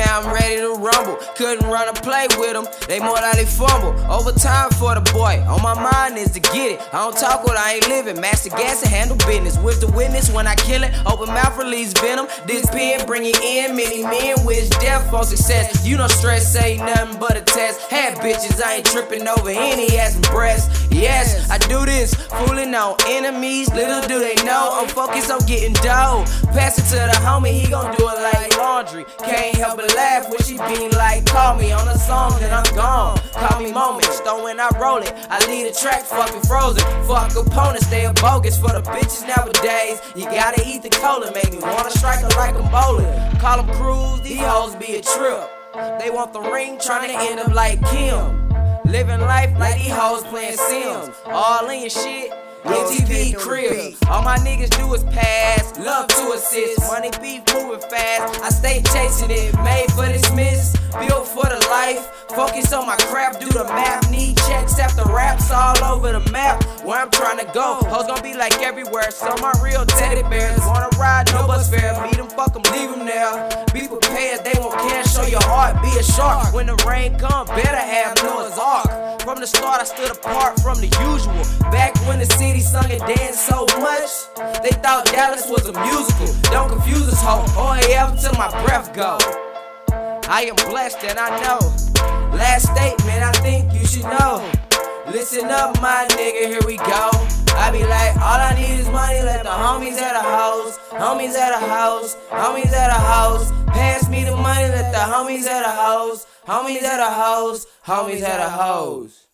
now I'm ready to rumble. Couldn't run a play with them, they more like they fumble. Overtime for the boy, on my mind is to get it. I don't talk what I ain't living. Master gas and handle business. With the witness when I kill it, open mouth release venom. This pen bring it in. Many men wish death for success. You know stress ain't nothing but a test. Had bitches, I ain't tripping over any ass and breasts. Yes, I do this, fooling on enemies. Little do they know I'm focused on getting dough. Pass it to the homie, he gon' do it like laundry. Can't help but laugh when she be like, call me on a song, then I'm gone. Call me moments, though when I roll it, I lead a track fucking frozen. Fuck opponents, they are bogus for the bitches nowadays. You gotta eat the cola, make me wanna strike her like I'm bowling. Call them crews, these hoes be a trip. They want the ring, trying to end up like Kim. Living life like these hoes playing Sims. All in your shit. MTV crib. All my niggas do is pass, love to assist. Money beef moving fast. I stay chasing it, made for this miss, built for the life. Focus on my craft, do the math. All over the map. Where I'm trying to go, hoes gonna be like everywhere. Some my real teddy bears wanna ride, no bus fare. Meet them, fuck them, leave them there. Be prepared, they won't care. Show your heart, be a shark. When the rain come, better have Noah's Ark. From the start, I stood apart from the usual. Back when the city sung and danced so much, they thought Dallas was a musical. Don't confuse us, ho. OAF till my breath go. I am blessed and I know. Last statement, I think you should know. Listen up, my nigga, here we go. I be like, all I need is money, let the homies at a house, homies at a house, homies at a house. Pass me the money, let the homies at a house, homies at a house, homies at a house.